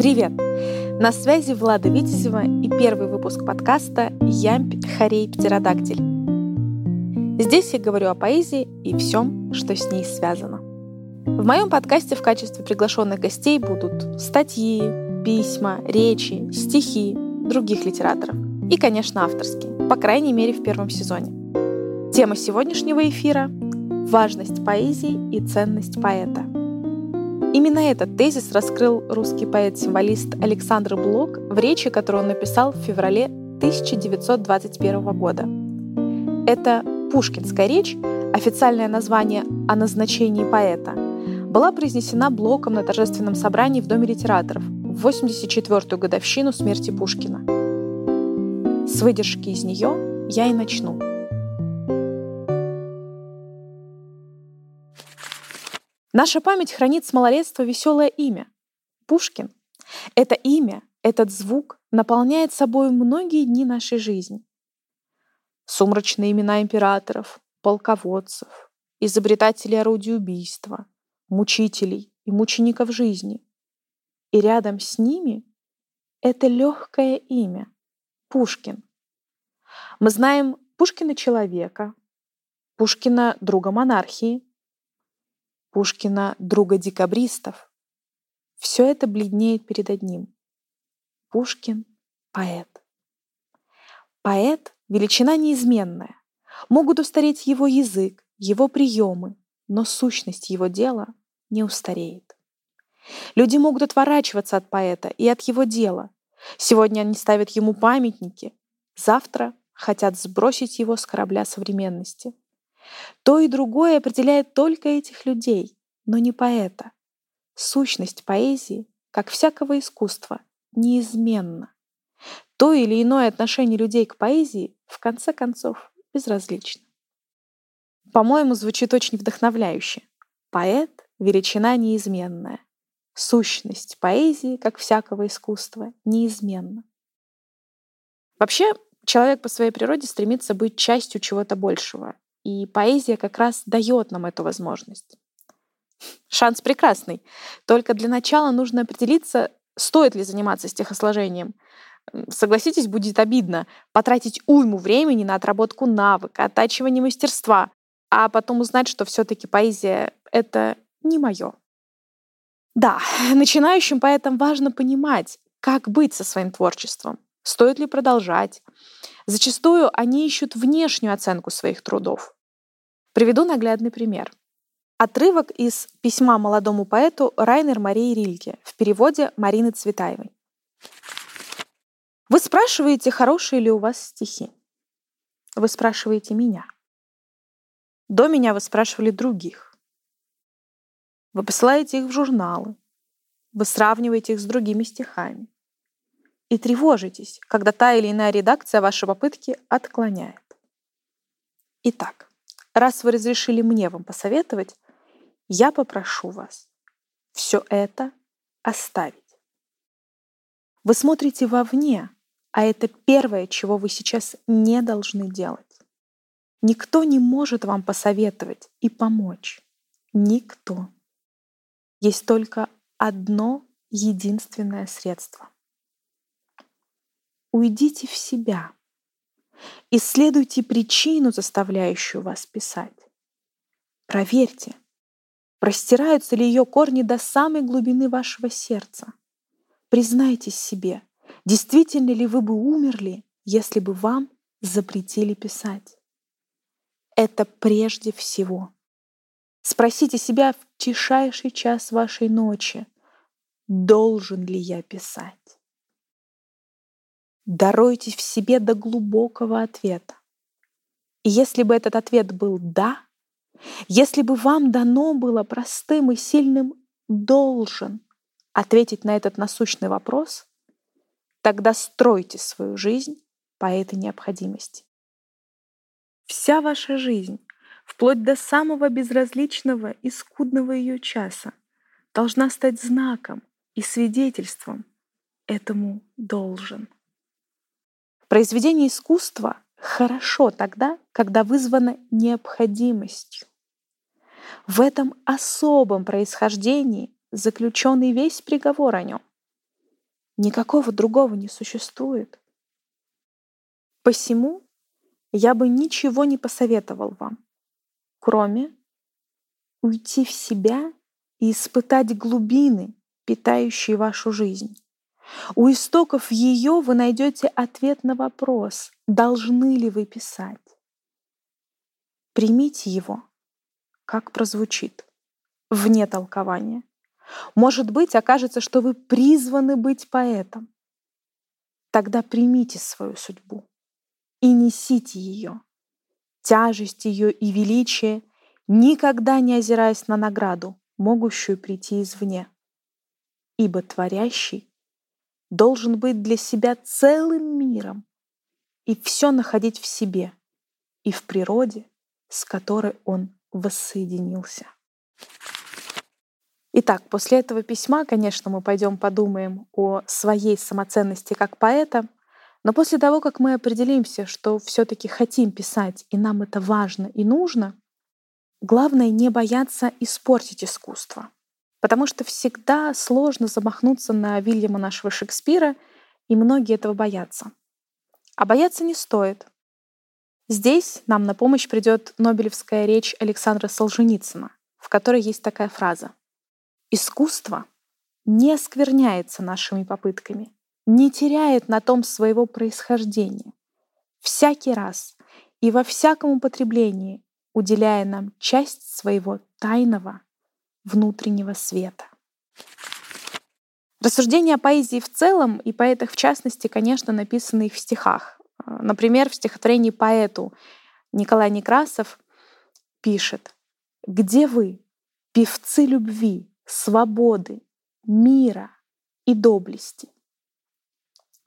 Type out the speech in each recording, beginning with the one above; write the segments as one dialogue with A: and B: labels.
A: Привет! На связи Влада Витязева и первый выпуск подкаста «Ямпь Харей Птеродактиль». Здесь я говорю о поэзии и всем, что с ней связано. В моем подкасте в качестве приглашенных гостей будут статьи, письма, речи, стихи других литераторов и, конечно, авторские, по крайней мере, в первом сезоне. Тема сегодняшнего эфира — важность поэзии и ценность поэта. Именно этот тезис раскрыл русский поэт-символист Александр Блок в речи, которую он написал в феврале 1921 года. Это Пушкинская речь, официальное название о назначении поэта, была произнесена Блоком на торжественном собрании в Доме литераторов в 84-ю годовщину смерти Пушкина. С выдержки из нее я и начну. Наша память хранит с малолетства веселое имя — Пушкин. Это имя, этот звук наполняет собой многие дни нашей жизни. Сумрачные имена императоров, полководцев, изобретателей орудий убийства, мучителей и мучеников жизни. И рядом с ними это легкое имя — Пушкин. Мы знаем Пушкина человека, Пушкина друга монархии, Пушкина друга декабристов. Все это бледнеет перед одним. Пушкин — поэт. Поэт — величина неизменная. Могут устареть его язык, его приемы, но сущность его дела не устареет. Люди могут отворачиваться от поэта и от его дела. Сегодня они ставят ему памятники, завтра хотят сбросить его с корабля современности. То и другое определяет только этих людей, но не поэта. Сущность поэзии, как всякого искусства, неизменна. То или иное отношение людей к поэзии, в конце концов, безразлично. По-моему, звучит очень вдохновляюще. Поэт — величина неизменная. Сущность поэзии, как всякого искусства, неизменна. Вообще, человек по своей природе стремится быть частью чего-то большего, и поэзия как раз дает нам эту возможность. Шанс прекрасный. Только для начала нужно определиться, стоит ли заниматься стихосложением. Согласитесь, будет обидно потратить уйму времени на отработку навыка, оттачивание мастерства, а потом узнать, что все-таки поэзия — это не мое. Да, начинающим поэтам важно понимать, как быть со своим творчеством, стоит ли продолжать. Зачастую они ищут внешнюю оценку своих трудов. Приведу наглядный пример. Отрывок из письма молодому поэту Райнер Марии Рильке в переводе Марины Цветаевой. Вы спрашиваете, хорошие ли у вас стихи. Вы спрашиваете меня. До меня вы спрашивали других. Вы посылаете их в журналы. Вы сравниваете их с другими стихами. И тревожитесь, когда та или иная редакция ваши попытки отклоняет. Итак, раз вы разрешили мне вам посоветовать, я попрошу вас все это оставить. Вы смотрите вовне, а это первое, чего вы сейчас не должны делать. Никто не может вам посоветовать и помочь. Никто. Есть только одно единственное средство. Уйдите в себя. Исследуйте причину, заставляющую вас писать. Проверьте, Простираются ли ее корни до самой глубины вашего сердца? Признайтесь себе, действительно ли вы бы умерли, если бы вам запретили писать? Это прежде всего. Спросите себя в тишайший час вашей ночи, должен ли я писать? Даруйте в себе до глубокого ответа. И если бы этот ответ был «да», если бы вам дано было простым и сильным «должен» ответить на этот насущный вопрос, тогда стройте свою жизнь по этой необходимости. Вся ваша жизнь, вплоть до самого безразличного и скудного ее часа, должна стать знаком и свидетельством этому должен. Произведение искусства хорошо тогда, когда вызвано необходимостью. В этом особом происхождении заключенный весь приговор о нем. Никакого другого не существует. Посему я бы ничего не посоветовал вам, кроме уйти в себя и испытать глубины, питающие вашу жизнь. У истоков ее вы найдете ответ на вопрос, должны ли вы писать. Примите его, как прозвучит, вне толкования. Может быть, окажется, что вы призваны быть поэтом. Тогда примите свою судьбу и несите ее. Тяжесть ее и величие, никогда не озираясь на награду, могущую прийти извне. Ибо творящий должен быть для себя целым миром и все находить в себе и в природе, с которой он воссоединился. Итак, после этого письма, конечно, мы пойдем подумаем о своей самоценности как поэта, но после того, как мы определимся, что все-таки хотим писать, и нам это важно и нужно, главное не бояться испортить искусство. Потому что всегда сложно замахнуться на Вильяма нашего Шекспира, и многие этого боятся. А бояться не стоит. Здесь нам на помощь придет Нобелевская речь Александра Солженицына, в которой есть такая фраза. «Искусство не оскверняется нашими попытками, не теряет на том своего происхождения. Всякий раз и во всяком употреблении уделяя нам часть своего тайного внутреннего света. Рассуждения о поэзии в целом и поэтах в частности, конечно, написаны в стихах. Например, в стихотворении поэту Николай Некрасов пишет «Где вы, певцы любви, свободы, мира и доблести?»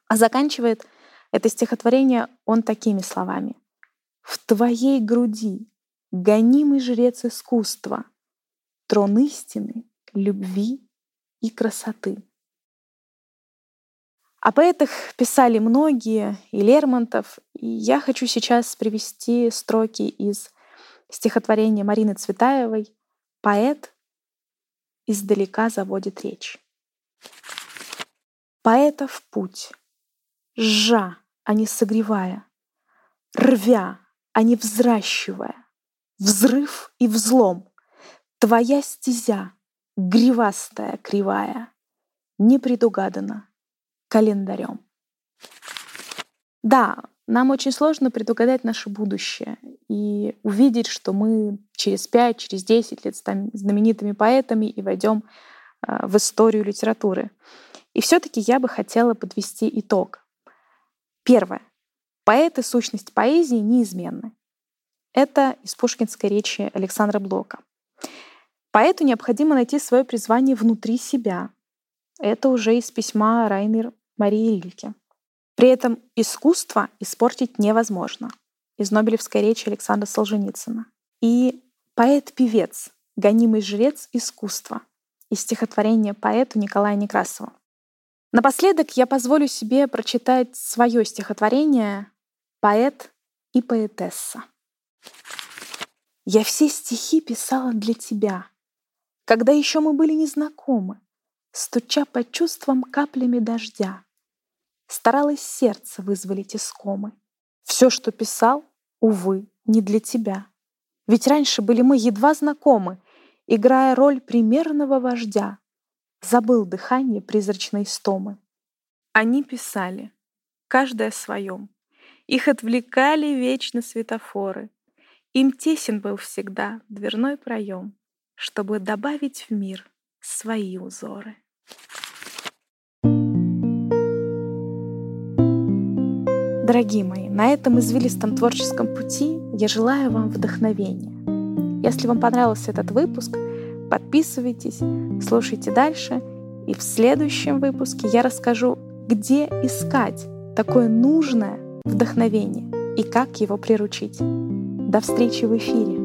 A: А заканчивает это стихотворение он такими словами. «В твоей груди, гонимый жрец искусства, трон истины, любви и красоты». О поэтах писали многие, и Лермонтов, и я хочу сейчас привести строки из стихотворения Марины Цветаевой «Поэт издалека заводит речь». Поэтов путь Жжа, а не согревая, рвя, а не взращивая, взрыв и взлом, твоя стезя, гривастая, кривая, не предугадана календарем. Да, нам очень сложно предугадать наше будущее и увидеть, что мы через 5, через 10 лет станем знаменитыми поэтами и войдем а, в историю литературы. И все-таки я бы хотела подвести итог. Первое. Поэт и сущность поэзии неизменны. Это из пушкинской речи Александра Блока. Поэту необходимо найти свое призвание внутри себя. Это уже из письма Райнер Марии Рильке. При этом искусство испортить невозможно. Из Нобелевской речи Александра Солженицына. И поэт-певец, гонимый жрец искусства из стихотворения поэта Николая Некрасова. Напоследок я позволю себе прочитать свое стихотворение «Поэт и поэтесса». Я все стихи писала для тебя, когда еще мы были незнакомы, стуча по чувствам каплями дождя. Старалась сердце вызволить искомы. Все, что писал, увы, не для тебя. Ведь раньше были мы едва знакомы, играя роль примерного вождя — забыл дыхание призрачной стомы. Они писали, каждый о своем. Их отвлекали вечно светофоры. Им тесен был всегда дверной проем, чтобы добавить в мир свои узоры. Дорогие мои, на этом извилистом творческом пути я желаю вам вдохновения. Если вам понравился этот выпуск — Подписывайтесь, слушайте дальше, и в следующем выпуске я расскажу, где искать такое нужное вдохновение и как его приручить. До встречи в эфире!